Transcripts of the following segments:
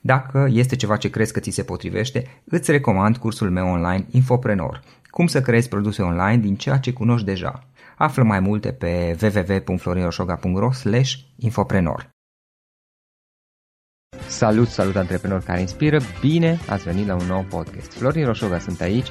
Dacă este ceva ce crezi că ți se potrivește, îți recomand cursul meu online Infoprenor. Cum să creezi produse online din ceea ce cunoști deja. Află mai multe pe www.florinosoga.ro infoprenor. Salut, salut antreprenori care inspiră, bine ați venit la un nou podcast. Florin Roșoga sunt aici,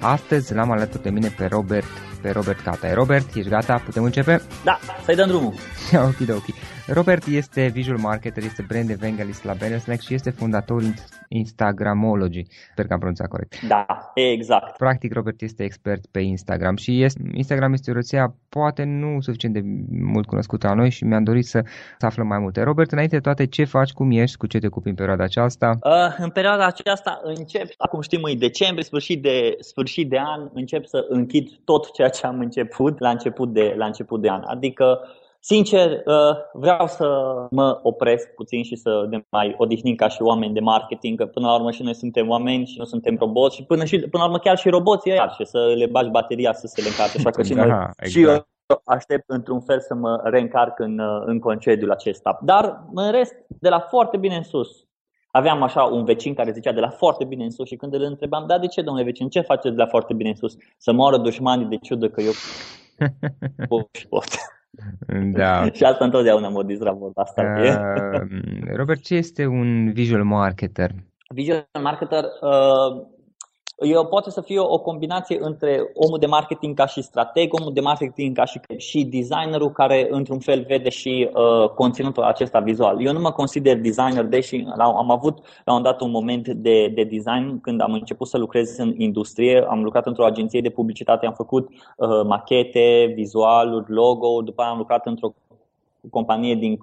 astăzi l-am alături de mine pe Robert, pe Robert Cata. Robert, ești gata? Putem începe? Da, să-i dăm drumul. ok, ok. Robert este visual marketer, este brand evangelist la Banner Snack și este fondatorul Instagramology. Sper că am pronunțat corect. Da, exact. Practic, Robert este expert pe Instagram și este, Instagram este o rețea poate nu suficient de mult cunoscută a noi și mi-am dorit să, să aflăm mai multe. Robert, înainte de toate, ce faci, cum ești, cu ce te ocupi în perioada aceasta? Uh, în perioada aceasta încep, acum știm, în decembrie, sfârșit de, sfârșit de an, încep să închid tot ceea ce am început la început de, la început de an. Adică Sincer, uh, vreau să mă opresc puțin și să ne mai odihnim ca și oameni de marketing, că până la urmă și noi suntem oameni și nu suntem roboți și până, și, până la urmă chiar și roboții ăia și să le bagi bateria să se le încarce, așa că și da, noi exact. și eu aștept într-un fel să mă reîncarc în, uh, în concediul acesta. Dar în rest, de la foarte bine în sus. Aveam așa un vecin care zicea de la foarte bine în sus și când îl întrebam, da, de ce, domnule vecin, ce faceți de la foarte bine în sus? Să moară dușmanii de ciudă că eu pot și pot. Da. și asta întotdeauna mă distrat asta. Uh, Robert, ce este un visual marketer? Visual marketer uh, eu poate să fie o combinație între omul de marketing ca și strateg, omul de marketing ca și, și designerul care într-un fel vede și uh, conținutul acesta vizual. Eu nu mă consider designer, deși am avut la un dat un moment de, de design când am început să lucrez în industrie. Am lucrat într-o agenție de publicitate, am făcut uh, machete, vizualuri, logo, după aia am lucrat într-o companie din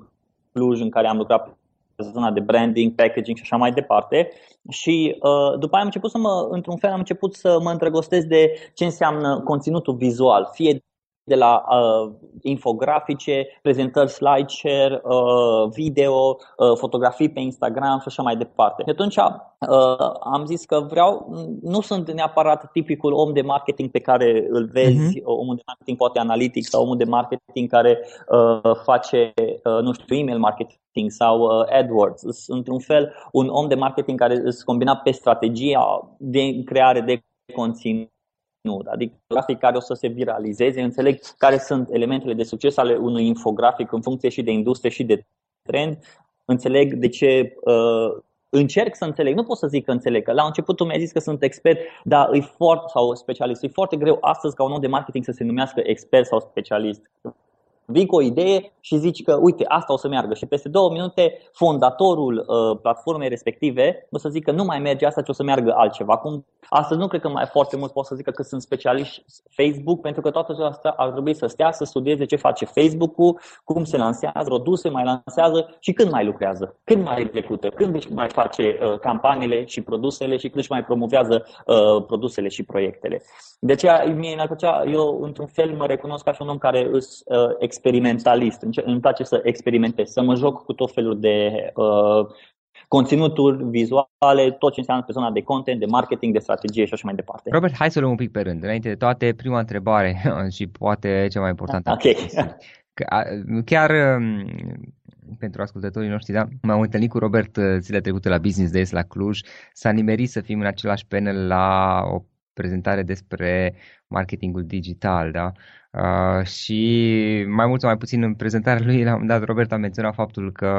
Cluj în care am lucrat zona de branding, packaging și așa mai departe. Și uh, după aia am început să mă, într-un fel, am început să mă îndrăgostesc de ce înseamnă conținutul vizual, fie de la uh, infografice, prezentări slideshare, uh, video, uh, fotografii pe Instagram și așa mai departe. Și atunci uh, am zis că vreau, nu sunt neapărat tipicul om de marketing pe care îl vezi, uh-huh. omul de marketing poate analitic sau omul de marketing care uh, face, uh, nu știu, email marketing sau uh, AdWords. Sunt un fel un om de marketing care îți combina pe strategia de creare de conținut conținut, adică grafic care o să se viralizeze, înțeleg care sunt elementele de succes ale unui infografic în funcție și de industrie și de trend, înțeleg de ce uh, încerc să înțeleg, nu pot să zic că înțeleg, că la început tu mi-ai zis că sunt expert, dar e foarte, sau specialist, e foarte greu astăzi ca un om de marketing să se numească expert sau specialist. Vii cu o idee și zici că, uite, asta o să meargă și peste două minute fondatorul uh, platformei respective o să zică nu mai merge asta, ci o să meargă altceva. Acum, astăzi nu cred că mai foarte mult pot să zică că sunt specialiști Facebook, pentru că toată ziua asta ar trebui să stea să studieze ce face Facebook-ul, cum se lansează, produse mai lansează și când mai lucrează, când mai execută, când își mai face uh, campaniile și produsele și când își mai promovează uh, produsele și proiectele. De aceea, mie mi-ar plăcea, eu într-un fel mă recunosc ca și un om care îs uh, experimentalist, îmi place să experimentez, să mă joc cu tot felul de uh, conținuturi vizuale, tot ce înseamnă pe zona de content, de marketing, de strategie și așa mai departe. Robert, hai să luăm un pic pe rând. Înainte de toate, prima întrebare și poate cea mai importantă. Ok. Chiar um, pentru ascultătorii noștri, da? M-am întâlnit cu Robert uh, zilele trecute la Business Days la Cluj. S-a nimerit să fim în același panel la o prezentare despre marketingul digital, da? Uh, și mai mult sau mai puțin în prezentarea lui, la un dat, Robert a menționat faptul că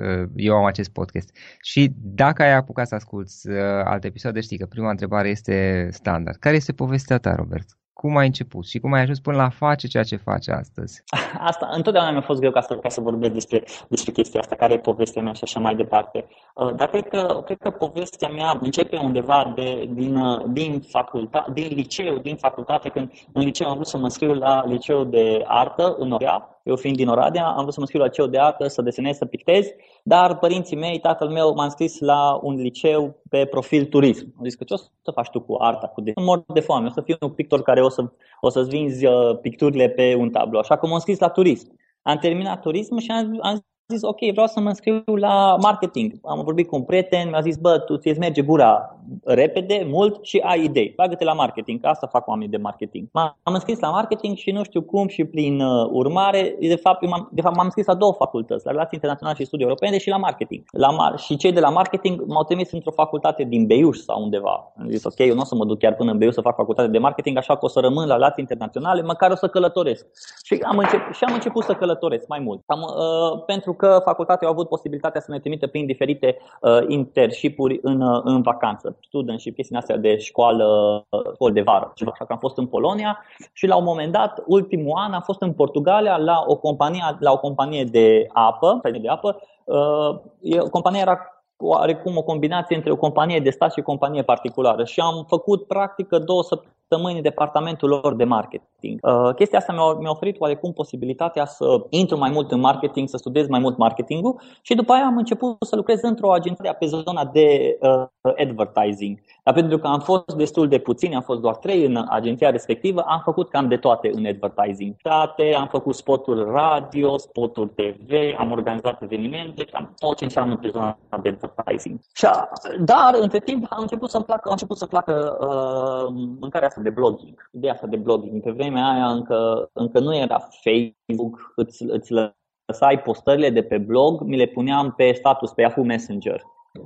uh, eu am acest podcast. Și dacă ai apucat să asculti uh, alte episoade, știi că prima întrebare este standard. Care este povestea ta, Robert? Cum ai început și cum ai ajuns până la a face ceea ce faci astăzi? Asta întotdeauna mi-a fost greu ca să, ca să vorbesc despre, despre chestia asta, care e povestea mea și așa mai departe. Uh, dar cred că, cred că povestea mea începe undeva de, din, uh, din, facultate, din liceu, din facultate, când în liceu am vrut să mă scriu la liceu de artă în Orea, eu fiind din Oradea, am vrut să mă scriu la liceu de artă, să desenez, să pictez, dar părinții mei, tatăl meu m-a înscris la un liceu pe profil turism. Am zis că ce o să faci tu cu arta, cu de mor de foame, o să fiu un pictor care o, să, o să-ți vinzi uh, picturile pe un tablou. Așa că m-am înscris la turism. Am terminat turism și am, am zis, ok, vreau să mă înscriu la marketing. Am vorbit cu un prieten, mi-a zis, bă, tu ți merge gura repede, mult și ai idei. Bagă-te la marketing, că asta fac oamenii de marketing. M-am înscris la marketing și nu știu cum și prin uh, urmare, de fapt, m-am, de fapt m-am înscris la două facultăți, la relații internaționale și studii europene și la marketing. La mar- și cei de la marketing m-au trimis într-o facultate din Beiuș sau undeva. Am zis, ok, eu nu o să mă duc chiar până în Beiuș să fac facultate de marketing, așa că o să rămân la relații internaționale, măcar o să călătoresc. Și am, încep- și am început să călătoresc mai mult. Am, uh, pentru că facultatea a avut posibilitatea să ne trimite prin diferite uh, internship-uri în, uh, în vacanță, studentship, chestii astea de școală, uh, școală de vară. Așa că am fost în Polonia și la un moment dat, ultimul an, am fost în Portugalia la o companie, la o companie de apă, de apă. Uh, compania era oarecum o combinație între o companie de stat și o companie particulară și am făcut practică două săptămâni săptămâni departamentul lor de marketing. Uh, chestia asta mi-a, mi-a oferit oarecum posibilitatea să intru mai mult în marketing, să studiez mai mult marketingul și după aia am început să lucrez într-o agenție pe zona de uh, advertising. Dar pentru că am fost destul de puțini, am fost doar trei în agenția respectivă, am făcut cam de toate în advertising. Toate, am făcut spoturi radio, spoturi TV, am organizat evenimente, cam tot ce înseamnă pe zona de advertising. Și, dar, între timp, am început să-mi placă, am început să placă uh, mâncarea asta de blogging, ideea asta de blogging. Pe vremea aia încă, încă nu era Facebook, îți, îți lăsai postările de pe blog, mi le puneam pe status, pe Yahoo Messenger.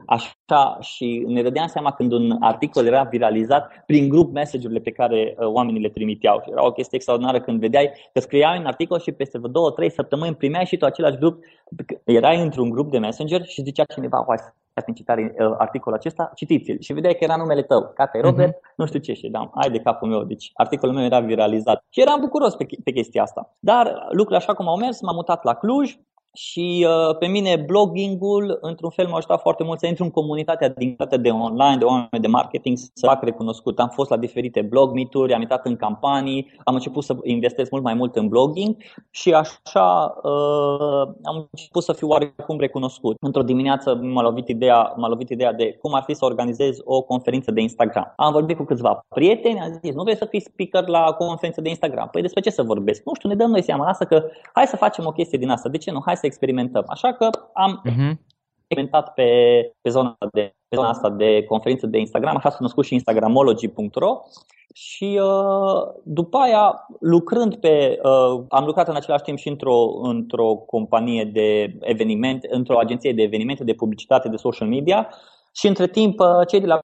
Așa și ne dădeam seama când un articol era viralizat prin grup message-urile pe care uh, oamenii le trimiteau. Și era o chestie extraordinară când vedeai că scriai un articol și peste două, trei săptămâni primeai și tu același grup, erai într-un grup de messenger și zicea cineva, ați citat uh, articolul acesta, citiți-l. Și vedeai că era numele tău, Cate mhm. Robert, uh-huh. nu știu ce, și da, ai de capul meu. Deci articolul meu era viralizat. Și eram bucuros pe, pe chestia asta. Dar lucrurile așa cum au mers, m-am mutat la Cluj, și uh, pe mine bloggingul, într-un fel, m-a ajutat foarte mult să intru în comunitatea din de online, de oameni de marketing, să fac recunoscut. Am fost la diferite blog meet-uri, am intrat în campanii, am început să investesc mult mai mult în blogging și așa uh, am început să fiu oarecum recunoscut. Într-o dimineață m-a lovit, ideea, m-a lovit ideea de cum ar fi să organizez o conferință de Instagram. Am vorbit cu câțiva prieteni, am zis, nu vrei să fii speaker la o conferință de Instagram? Păi despre ce să vorbesc? Nu știu, ne dăm noi seama, lasă că hai să facem o chestie din asta. De ce nu? Hai să experimentăm. Așa că am uh-huh. experimentat pe, pe, zona de, pe zona asta de conferință de Instagram, așa s-a născut și instagramology.ro și uh, după aia, lucrând pe. Uh, am lucrat în același timp și într-o, într-o companie de evenimente, într-o agenție de evenimente, de publicitate, de social media. Și între timp, uh, cei de la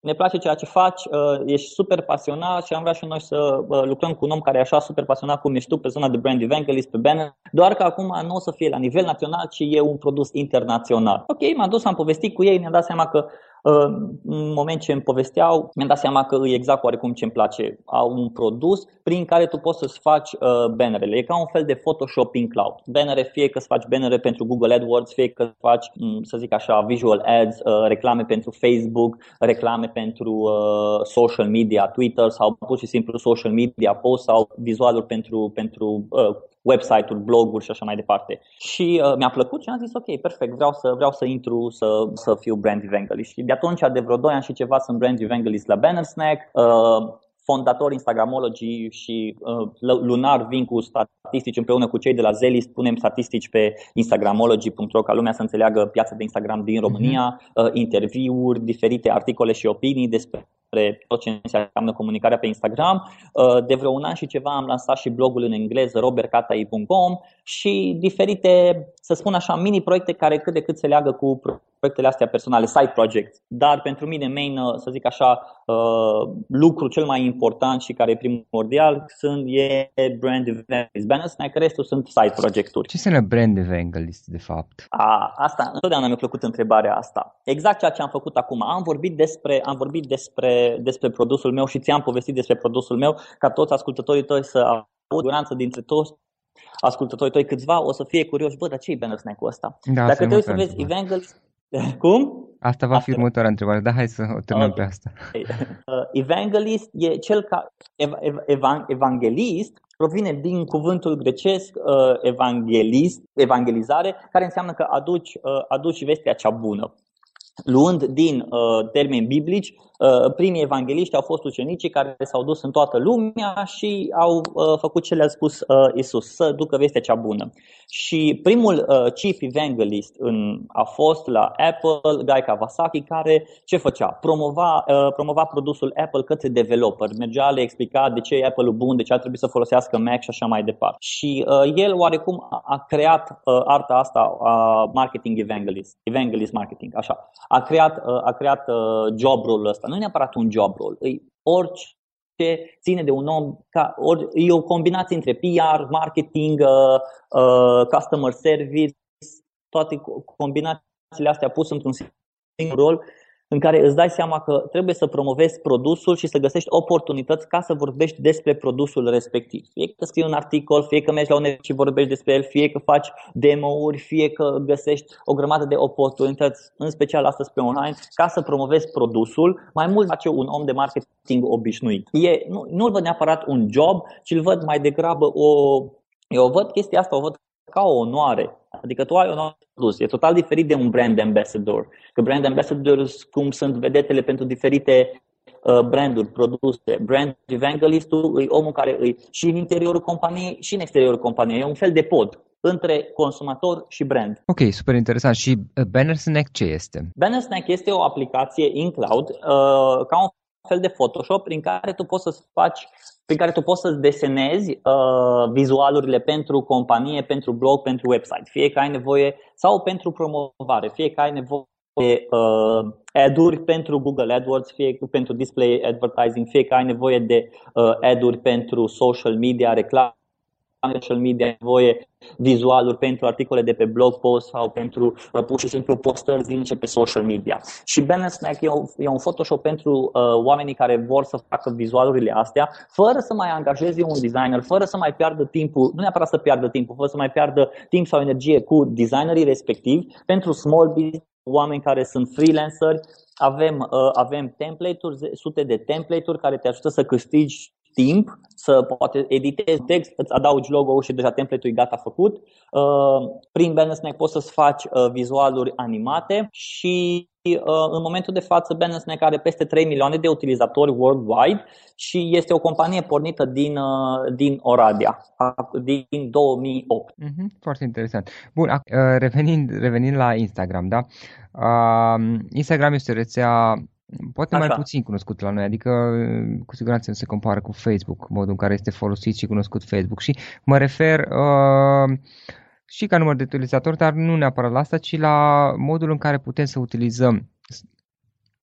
ne place ceea ce faci, uh, ești super pasionat și am vrea și noi să uh, lucrăm cu un om care e așa super pasionat cum ești tu pe zona de brand evangelist, pe banner, doar că acum nu o să fie la nivel național, ci e un produs internațional. Ok, m-am dus, am povestit cu ei, mi-am dat seama că în moment ce îmi povesteau, mi-am dat seama că e exact oarecum ce îmi place. Au un produs prin care tu poți să-ți faci uh, bannerele. E ca un fel de Photoshop in cloud. Bannere, fie că îți faci bannere pentru Google AdWords, fie că faci, mm, să zic așa, visual ads, uh, reclame pentru Facebook, reclame pentru uh, social media, Twitter sau pur și simplu social media post sau vizualuri pentru, pentru website-uri, bloguri și așa mai departe. Și uh, mi-a plăcut și am zis ok, perfect, vreau să, vreau să intru să, să fiu brand evangelist. Și de atunci, de vreo 2 ani și ceva, sunt brand evangelist la Banner Snack. Uh, fondator Instagramology și uh, lunar vin cu statistici împreună cu cei de la Zelis, punem statistici pe instagramology.ro ca lumea să înțeleagă piața de Instagram din România, uh, interviuri, diferite articole și opinii despre tot ce înseamnă comunicarea pe Instagram. Uh, de vreo un an și ceva am lansat și blogul în engleză robertcatai.com și diferite, să spun așa, mini-proiecte care cât de cât se leagă cu proiectele astea personale, side projects. Dar pentru mine main, uh, să zic așa, uh, lucru cel mai important și care e primordial sunt e brand evangelist. Banner Snack, restul sunt side projecturi. Ce înseamnă brand evangelist de fapt? A, asta, întotdeauna mi-a plăcut întrebarea asta. Exact ceea ce am făcut acum. Am vorbit despre, am vorbit despre, despre produsul meu și ți-am povestit despre produsul meu ca toți ascultătorii tăi să au siguranță dintre toți ascultătorii tăi câțiva o să fie curioși, bă, dar ce e banner snack-ul ăsta? Da, Dacă te uiți să vezi evangelist, Cum? Asta va fi următoarea întrebare, dar hai să o terminăm okay. pe asta. Uh, evangelist e cel ca ev, ev, evan, evanghelist provine din cuvântul grecesc uh, evanghelist, evangelizare, care înseamnă că aduci, uh, aduci vestea cea bună. Luând din uh, termeni biblici, uh, primii evangeliști au fost ucenicii care s-au dus în toată lumea și au uh, făcut ce le-a spus uh, Isus, să ducă vestea cea bună. Și primul uh, chief evangelist în, a fost la Apple, Guy Kawasaki, care ce făcea? Promova, uh, promova produsul Apple către developer. Mergea, le explica de ce e Apple-ul bun, de ce ar trebui să folosească Mac și așa mai departe. Și uh, el oarecum a, a creat uh, arta asta a uh, marketing evangelist, evangelist marketing, așa a creat, uh, a creat uh, job role ăsta. Nu e neapărat un job role, e orice ține de un om, ca, ori, e o combinație între PR, marketing, uh, uh, customer service, toate combinațiile astea pus într-un singur rol în care îți dai seama că trebuie să promovezi produsul și să găsești oportunități ca să vorbești despre produsul respectiv. Fie că scrii un articol, fie că mergi la un și vorbești despre el, fie că faci demo-uri, fie că găsești o grămadă de oportunități, în special astăzi pe online, ca să promovezi produsul, mai mult face un om de marketing obișnuit. E, nu, nu-l văd neapărat un job, ci îl văd mai degrabă o... Eu văd chestia asta, o văd ca o onoare. Adică tu ai o produs. E total diferit de un brand ambassador. Că brand ambassadors, cum sunt vedetele pentru diferite uh, branduri, produse. Brand evangelistul e omul care îi și în interiorul companiei și în exteriorul companiei. E un fel de pod între consumator și brand. Ok, super interesant. Și uh, Banner Snack ce este? Banner Snack este o aplicație in cloud, uh, ca un fel de Photoshop prin care tu poți să faci prin care tu poți să desenezi uh, vizualurile pentru companie, pentru blog, pentru website, fie că ai nevoie sau pentru promovare, fie că ai nevoie de uh, ad-uri pentru Google AdWords, fie pentru display advertising, fie că ai nevoie de uh, ad-uri pentru social media, reclame social media, nevoie vizualuri pentru articole de pe blog post sau pentru uh, pur și simplu postări zilnice pe social media. Și Banner Snack e, un, e un Photoshop pentru uh, oamenii care vor să facă vizualurile astea, fără să mai angajeze un designer, fără să mai piardă timpul, nu neapărat să piardă timpul, fără să mai piardă timp sau energie cu designerii respectivi, pentru small business, oameni care sunt freelanceri, avem, uh, avem template-uri, sute de template-uri care te ajută să câștigi timp să poate editezi text, îți adaugi logo-ul și deja template-ul e gata făcut. Uh, prin Snack poți să-ți faci uh, vizualuri animate și uh, în momentul de față Snack are peste 3 milioane de utilizatori worldwide și este o companie pornită din, din Oradea, din 2008. Mm-hmm, foarte interesant. Bun, revenind, revenind la Instagram, da? Instagram este o rețea Poate Așa. mai puțin cunoscut la noi, adică cu siguranță nu se compară cu Facebook, modul în care este folosit și cunoscut Facebook și mă refer uh, și ca număr de utilizatori, dar nu neapărat la asta, ci la modul în care putem să utilizăm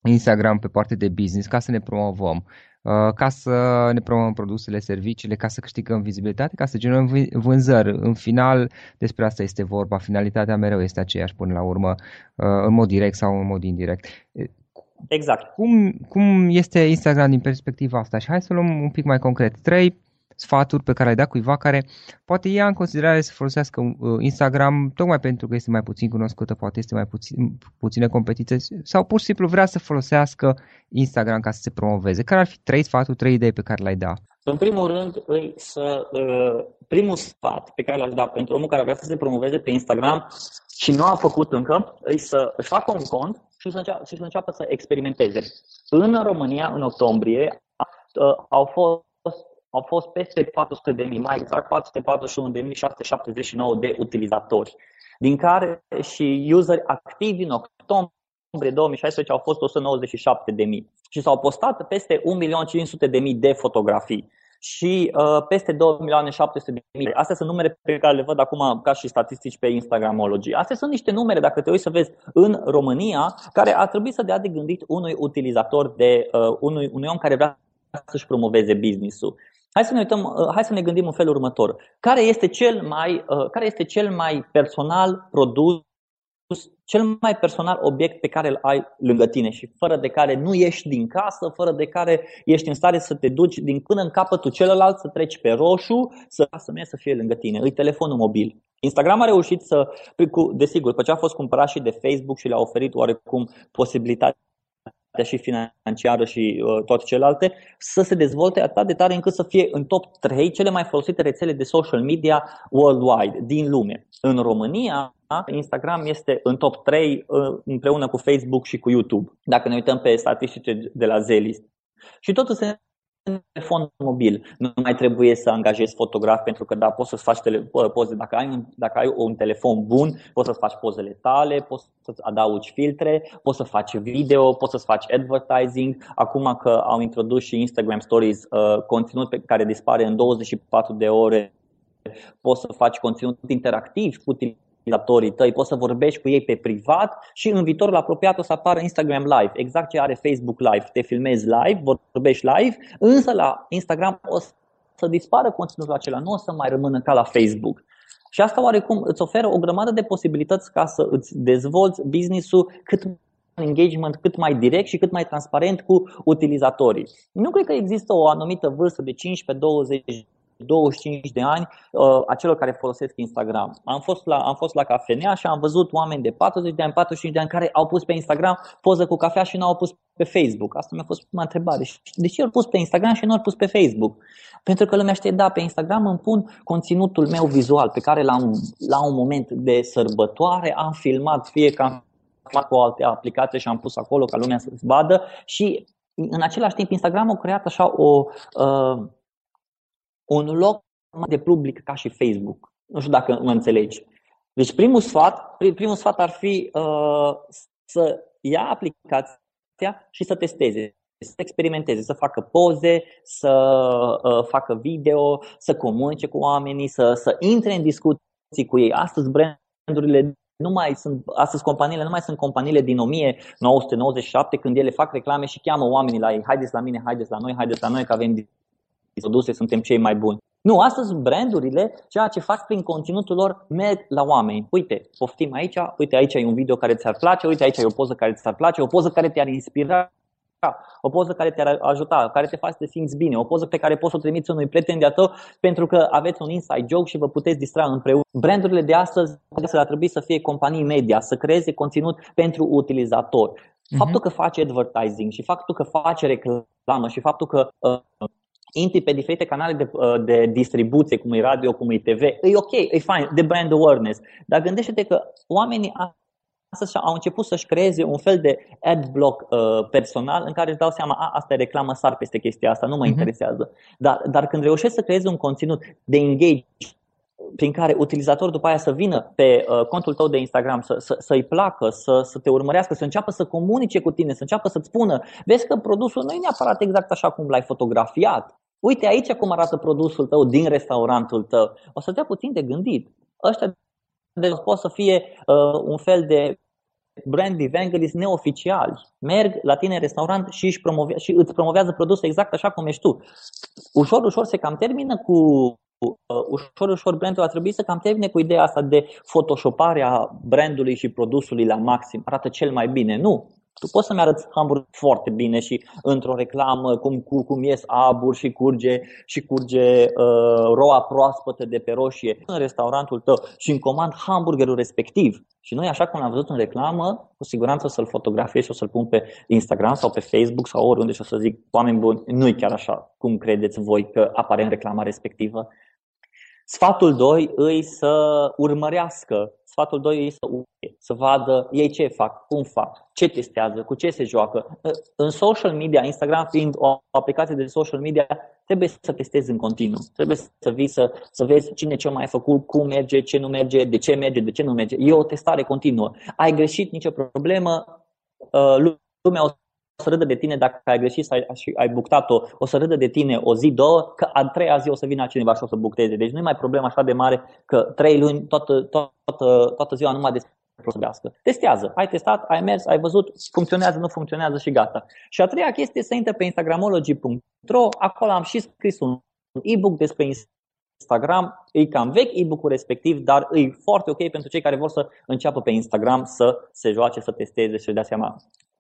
Instagram pe partea de business ca să ne promovăm, uh, ca să ne promovăm produsele, serviciile, ca să câștigăm vizibilitate, ca să generăm vânzări. În final, despre asta este vorba. Finalitatea mereu este aceeași până la urmă, uh, în mod direct sau în mod indirect Exact. Cum, cum este Instagram din perspectiva asta? Și hai să luăm un pic mai concret. Trei sfaturi pe care le-ai dat cuiva care poate ia în considerare să folosească uh, Instagram tocmai pentru că este mai puțin cunoscută, poate este mai puțin, puține competiție sau pur și simplu vrea să folosească Instagram ca să se promoveze. Care ar fi trei sfaturi, trei idei pe care le-ai da? În primul rând, îi să, uh, primul sfat pe care l-aș da pentru omul care vrea să se promoveze pe Instagram și nu a făcut încă, îi să își facă un cont și să, înceapă, și să înceapă să experimenteze. În România, în octombrie, uh, au fost au fost peste 400 de mii, mai exact 441.679 de utilizatori, din care și useri activi în octombrie 2016 au fost 197 de mii și s-au postat peste 1.500.000 de fotografii și uh, peste 2 milioane 700 de mii. Astea sunt numere pe care le văd acum ca și statistici pe Instagramology. Astea sunt niște numere, dacă te uiți să vezi, în România, care ar trebui să dea de gândit unui utilizator, de uh, unui, unui om care vrea să-și promoveze business-ul. Hai să ne uităm, uh, hai să ne gândim în felul următor. Care este cel mai, uh, care este cel mai personal produs, cel mai personal obiect pe care îl ai lângă tine și fără de care nu ieși din casă, fără de care ești în stare să te duci din până în capătul celălalt, să treci pe roșu, să să să fie lângă tine. Îi telefonul mobil. Instagram a reușit să, desigur, pe ce a fost cumpărat și de Facebook și le-a oferit oarecum posibilitatea și financiară și uh, toate celelalte, să se dezvolte atât de tare încât să fie în top 3 cele mai folosite rețele de social media worldwide, din lume. În România, Instagram este în top 3 uh, împreună cu Facebook și cu YouTube, dacă ne uităm pe statistice de la Zelist. Și totul se telefon mobil. Nu mai trebuie să angajezi fotograf pentru că da, poți să-ți faci tele, poze. Dacă ai, un, dacă ai un telefon bun, poți să-ți faci pozele tale, poți să-ți adaugi filtre, poți să faci video, poți să-ți faci advertising. Acum că au introdus și Instagram Stories, uh, conținut pe care dispare în 24 de ore, poți să faci conținut interactiv cu utilizatorii tăi, poți să vorbești cu ei pe privat și în viitorul apropiat o să apară Instagram Live, exact ce are Facebook Live. Te filmezi live, vorbești live, însă la Instagram o să dispară conținutul acela, nu o să mai rămână ca la Facebook. Și asta oarecum îți oferă o grămadă de posibilități ca să îți dezvolți business-ul cât engagement cât mai direct și cât mai transparent cu utilizatorii. Nu cred că există o anumită vârstă de 15-20 25 de ani uh, a celor care folosesc Instagram. Am fost, la, am fost la cafenea și am văzut oameni de 40 de ani, 45 de ani care au pus pe Instagram poză cu cafea și nu au pus pe Facebook. Asta mi-a fost prima întrebare. De ce au pus pe Instagram și nu au pus pe Facebook? Pentru că lumea știe, da, pe Instagram îmi pun conținutul meu vizual pe care l-am, la un moment de sărbătoare am filmat, fie că am filmat cu o altă aplicație și am pus acolo ca lumea să-ți vadă și în același timp Instagram a creat așa o, uh, un loc de public ca și Facebook. Nu știu dacă mă înțelegi. Deci primul sfat, primul sfat ar fi uh, să ia aplicația și să testeze, să experimenteze, să facă poze, să uh, facă video, să comunice cu oamenii, să, să intre în discuții cu ei. Astăzi brandurile nu mai sunt, astăzi companiile nu mai sunt companiile din 1997 când ele fac reclame și cheamă oamenii la ei, haideți la mine, haideți la noi, haideți la noi că avem produse, suntem cei mai buni. Nu, astăzi brandurile, ceea ce fac prin conținutul lor, merg la oameni. Uite, poftim aici, uite aici e un video care ți-ar place, uite aici e o poză care ți-ar place, o poză care te-ar inspira, o poză care te-ar ajuta, care te face să te simți bine, o poză pe care poți să o trimiți unui prieten de-a tău pentru că aveți un inside joke și vă puteți distra împreună. Brandurile de astăzi ar trebui să fie companii media, să creeze conținut pentru utilizator. Faptul uh-huh. că faci advertising și faptul că faci reclamă și faptul că uh, intri pe diferite canale de, uh, de distribuție, cum e radio, cum e TV, e ok, e fine, de brand awareness. Dar gândește-te că oamenii astăzi au început să-și creeze un fel de ad block uh, personal în care își dau seama, a, asta e reclamă, sar peste chestia asta, nu mă uh-huh. interesează. Dar, dar când reușești să creezi un conținut de engage prin care utilizatorul după aia să vină pe uh, contul tău de Instagram, să, să, să-i placă, să, să te urmărească, să înceapă să comunice cu tine, să înceapă să-ți spună, vezi că produsul nu e neapărat exact așa cum l-ai fotografiat. Uite aici cum arată produsul tău din restaurantul tău. O să dea puțin de gândit. Ăștia de pot să fie uh, un fel de brand evangelist neoficiali. Merg la tine în restaurant și, își promovează, și îți promovează produsul exact așa cum ești tu. Ușor, ușor se cam termină cu uh, ușor, ușor brandul a trebuit să cam termine cu ideea asta de photoshoparea brandului și produsului la maxim. Arată cel mai bine. Nu. Tu poți să-mi arăți hamburger foarte bine și într-o reclamă cum, cum, cum ies abur și curge și curge uh, roa proaspătă de pe roșie în restaurantul tău și îmi comand hamburgerul respectiv. Și noi, așa cum l-am văzut în reclamă, cu siguranță o să-l fotografiez și o să-l pun pe Instagram sau pe Facebook sau oriunde și o să zic, oameni buni, nu-i chiar așa cum credeți voi că apare în reclama respectivă. Sfatul 2 îi să urmărească, sfatul 2 îi să uite, să vadă ei ce fac, cum fac, ce testează, cu ce se joacă. În social media, Instagram fiind o aplicație de social media, trebuie să testezi în continuu. Trebuie să vii să, să vezi cine ce mai făcut, cum merge, ce nu merge, de ce merge, de ce nu merge. E o testare continuă. Ai greșit, nicio problemă, uh, lumea o să râdă de tine dacă ai greșit și ai, ai buctat-o, o să râdă de tine o zi, două, că a treia zi o să vină cineva și o să bucteze. Deci nu e mai problemă așa de mare că trei luni, toată, toată, toată ziua numai de prostească. Testează. Ai testat, ai mers, ai văzut, funcționează, nu funcționează și gata. Și a treia chestie să intre pe instagramology.ro, acolo am și scris un e-book despre Instagram, e cam vechi e-book-ul respectiv, dar e foarte ok pentru cei care vor să înceapă pe Instagram să se joace, să testeze și să dea seama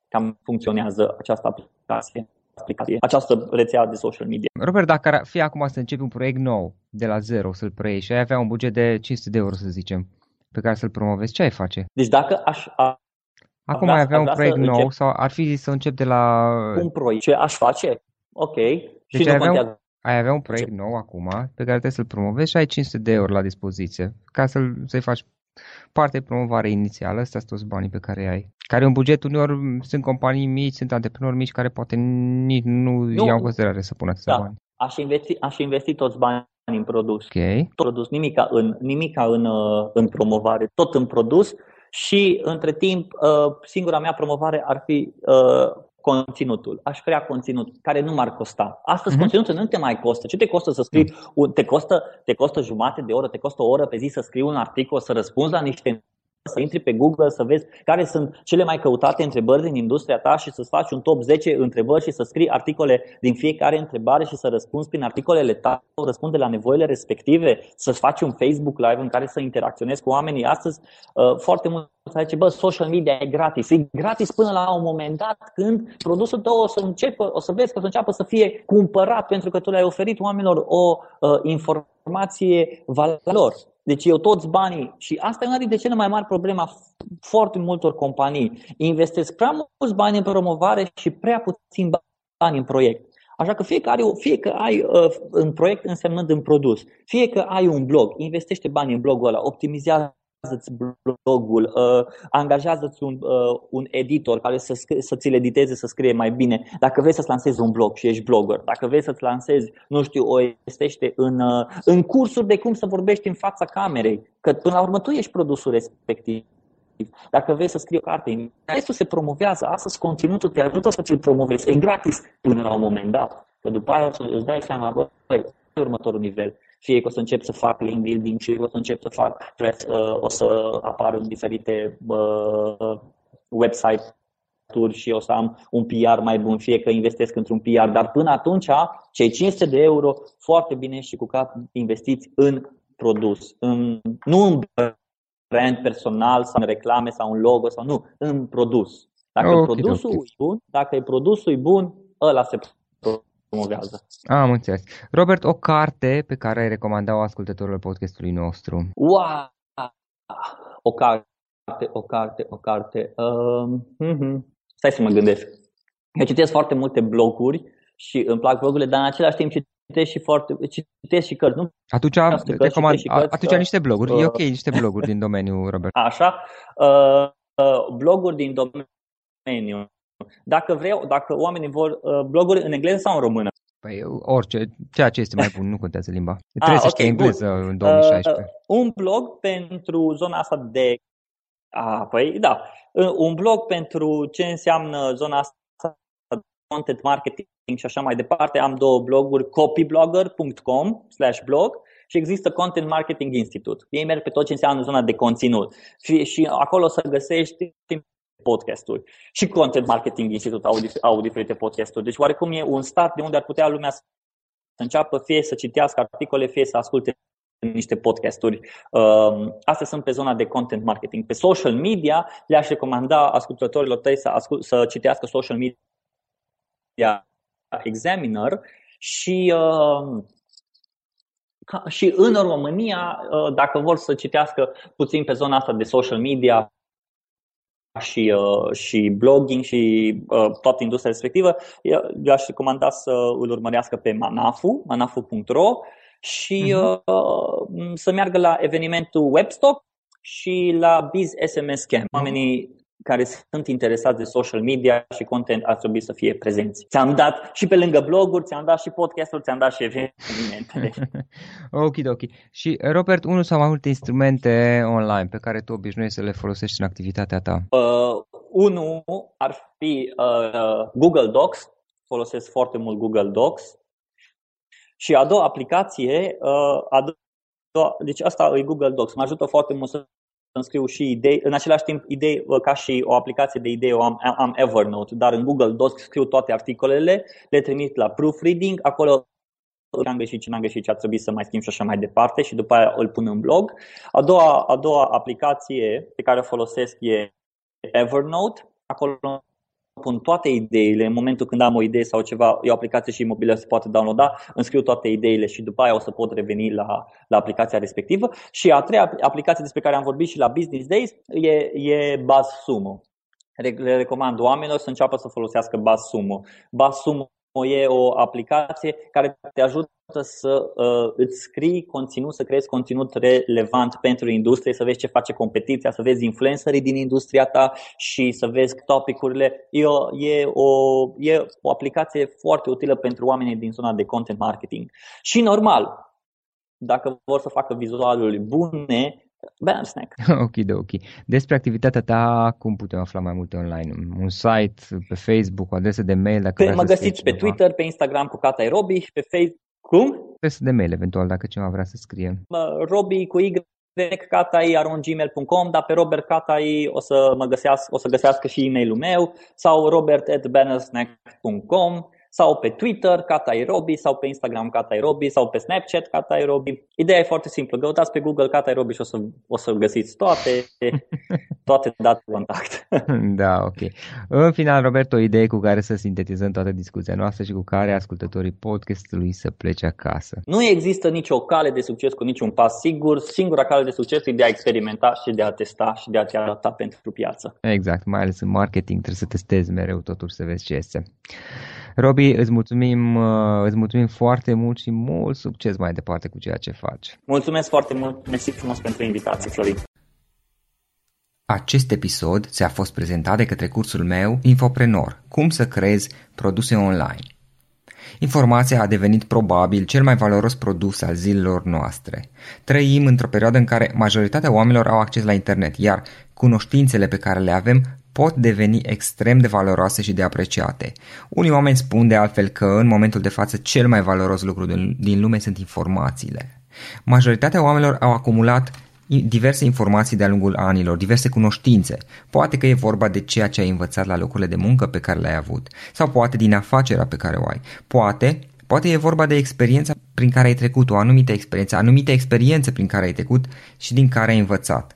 cam funcționează această aplicație, aplicație, această rețea de social media. Robert, dacă ar fi acum să începi un proiect nou, de la zero, să-l preiei și ai avea un buget de 500 de euro, să zicem, pe care să-l promovezi, ce ai face? Deci dacă aș... A, Acum ai avea un proiect nou încep... sau ar fi să încep de la... Un proiect. Ce aș face? Ok. Deci și ai avea, un, ai avea un proiect ce? nou acum pe care trebuie să-l promovezi și ai 500 de euro la dispoziție ca să-l, să-i faci parte de promovare inițială, astea sunt toți banii pe care ai. Care un buget uneori sunt companii mici, sunt antreprenori mici care poate nici nu, nu iau în considerare să pună atâția da. bani. Aș investi, aș investi toți banii în produs. Okay. Tot produs, nimica în, nimica în, uh, în promovare, tot în produs și între timp uh, singura mea promovare ar fi uh, conținutul. Aș crea conținut care nu m-ar costa. Astăzi uh-huh. conținutul nu te mai costă. Ce te costă să scrii? Un, te, costă, te costă jumate de oră, te costă o oră pe zi să scrii un articol, să răspunzi la niște să intri pe Google să vezi care sunt cele mai căutate întrebări din industria ta și să-ți faci un top 10 întrebări și să scrii articole din fiecare întrebare și să răspunzi prin articolele tale, răspunde la nevoile respective, să-ți faci un Facebook Live în care să interacționezi cu oamenii. Astăzi, uh, foarte mult să zice, bă, social media e gratis. E gratis până la un moment dat când produsul tău o să înceapă, o să vezi că o să înceapă să fie cumpărat pentru că tu le-ai oferit oamenilor o uh, informație valor. Deci eu toți banii, și asta e una dintre cele mai mari probleme a foarte multor companii, investesc prea mulți bani în promovare și prea puțin bani în proiect. Așa că fie că, ai, fie că ai uh, în proiect însemnând în produs, fie că ai un blog, investește bani în blogul ăla, optimizează ți blogul, uh, angajează-ți un, uh, un editor care să, scrie, să ți-l editeze, să scrie mai bine. Dacă vrei să-ți lansezi un blog și ești blogger, dacă vrei să-ți lansezi, nu știu, o investește în, uh, în cursuri de cum să vorbești în fața camerei, că până la urmă tu ești produsul respectiv. Dacă vrei să scrii o carte, restul se promovează, astăzi conținutul te ajută să ți-l promovezi. E gratis până la un moment dat. Că după aia îți dai seama, băi, următorul nivel fie că o să încep să fac link building, fie că o să încep să fac press, uh, o să apar în diferite uh, website-uri și o să am un PR mai bun, fie că investesc într-un PR, dar până atunci cei 500 de euro foarte bine și cu cap investiți în produs, în, nu în brand personal sau în reclame sau un logo sau nu, în produs. Dacă okay, produsul okay. e bun, dacă e produsul e bun, ăla se promovează. Am înțeles. Robert, o carte pe care ai recomanda-o ascultătorilor podcastului nostru? Wow! O carte, o carte, o carte. Uh, uh-huh. Stai să mă gândesc. Eu citesc foarte multe bloguri și îmi plac blogurile, dar în același timp citesc și foarte, citesc și cărți, nu? Atunci, recomand, cărți, atunci că, niște bloguri. Uh, e ok, niște bloguri din domeniu, Robert. Așa. Uh, uh, bloguri din domeniu. Dacă vreau, dacă oamenii vor uh, bloguri în engleză sau în română? Păi orice, ceea ce este mai bun, nu contează limba. Ah, Trebuie să okay, știi engleză bun. în 2016. Uh, un blog pentru zona asta de... Ah, păi da. Uh, un blog pentru ce înseamnă zona asta content marketing și așa mai departe. Am două bloguri, copyblogger.com slash blog și există Content Marketing Institute. Ei merg pe tot ce înseamnă zona de conținut. Și, și acolo o să găsești podcasturi. Și Content Marketing Institute au, au diferite podcasturi. Deci oarecum e un start de unde ar putea lumea să înceapă fie să citească articole, fie să asculte niște podcasturi. Uh, astea sunt pe zona de content marketing. Pe social media le-aș recomanda ascultătorilor tăi să, ascult, să citească social media Examiner și uh, ca, și în România, uh, dacă vor să citească puțin pe zona asta de social media și, uh, și blogging și uh, toată industria respectivă, eu, eu aș recomanda să îl urmărească pe Manafu, manafu.ro și uh-huh. uh, să meargă la evenimentul Webstock și la Biz SMS Camp. Oamenii care sunt interesați de social media și content ar trebui să fie prezenți. Ți-am dat și pe lângă bloguri, ți-am dat și podcasturi, ți-am dat și evenimentele. ok, ok. Și Robert, unul sau mai multe instrumente online pe care tu obișnuiești să le folosești în activitatea ta? Uh, unul ar fi uh, Google Docs. Folosesc foarte mult Google Docs. Și a doua aplicație, uh, a doua, deci asta e Google Docs. Mă ajută foarte mult să îmi scriu și idei, în același timp idei uh, ca și o aplicație de idei, am, am Evernote, dar în Google Docs scriu toate articolele, le trimit la proofreading, acolo ce am greșit, ce n-am greșit, ce ar trebui să mai schimb și așa mai departe și după aia îl pun în blog. A doua, a doua aplicație pe care o folosesc e Evernote. Acolo pun toate ideile, în momentul când am o idee sau ceva, e o aplicație și mobilă se poate downloada, îmi scriu toate ideile și după aia o să pot reveni la, la aplicația respectivă. Și a treia aplicație despre care am vorbit și la Business Days e, e BuzzSumo. Le recomand oamenilor să înceapă să folosească BuzzSumo. BuzzSumo e o aplicație care te ajută să uh, îți scrii conținut, să creezi conținut relevant pentru industrie, să vezi ce face competiția, să vezi influencerii din industria ta și să vezi topicurile. E o, e, o, e o aplicație foarte utilă pentru oamenii din zona de content marketing. Și normal, dacă vor să facă vizualuri bune, Banner Snack. ok, de ok. Despre activitatea ta, cum putem afla mai multe online? Un site, pe Facebook, o adresă de mail? Dacă pe, mă găsiți pe Twitter, pe Instagram cu Cata Robi și pe Facebook. Cum? Adresă de mail, eventual, dacă cineva vrea să scrie. Robi cu Y catai.gmail.com, dar pe Robert Catai o să mă găsească, o să găsească și e-mailul meu sau robert.bannersnack.com sau pe Twitter, Catairobi, sau pe Instagram Catairobi, sau pe Snapchat Catairobi. Ideea e foarte simplă. Căutați pe Google Catairobi și o să, o să găsiți toate, toate date de contact. da, ok. În final, Robert, o idee cu care să sintetizăm toată discuția noastră și cu care ascultătorii podcastului să plece acasă. Nu există nicio cale de succes cu niciun pas sigur. Singura cale de succes e de a experimenta și de a testa și de a te adapta pentru piață. Exact, mai ales în marketing trebuie să testezi mereu totul să vezi ce este. Robi, îți mulțumim, uh, îți mulțumim foarte mult și mult succes mai departe cu ceea ce faci. Mulțumesc foarte mult, mersi frumos pentru invitație, Florin. Acest episod ți-a fost prezentat de către cursul meu Infoprenor, cum să creezi produse online. Informația a devenit probabil cel mai valoros produs al zilelor noastre. Trăim într-o perioadă în care majoritatea oamenilor au acces la internet, iar cunoștințele pe care le avem pot deveni extrem de valoroase și de apreciate. Unii oameni spun de altfel că în momentul de față cel mai valoros lucru din lume sunt informațiile. Majoritatea oamenilor au acumulat diverse informații de-a lungul anilor, diverse cunoștințe. Poate că e vorba de ceea ce ai învățat la locurile de muncă pe care le-ai avut, sau poate din afacerea pe care o ai. Poate Poate e vorba de experiența prin care ai trecut, o anumită experiență, anumite experiențe prin care ai trecut și din care ai învățat.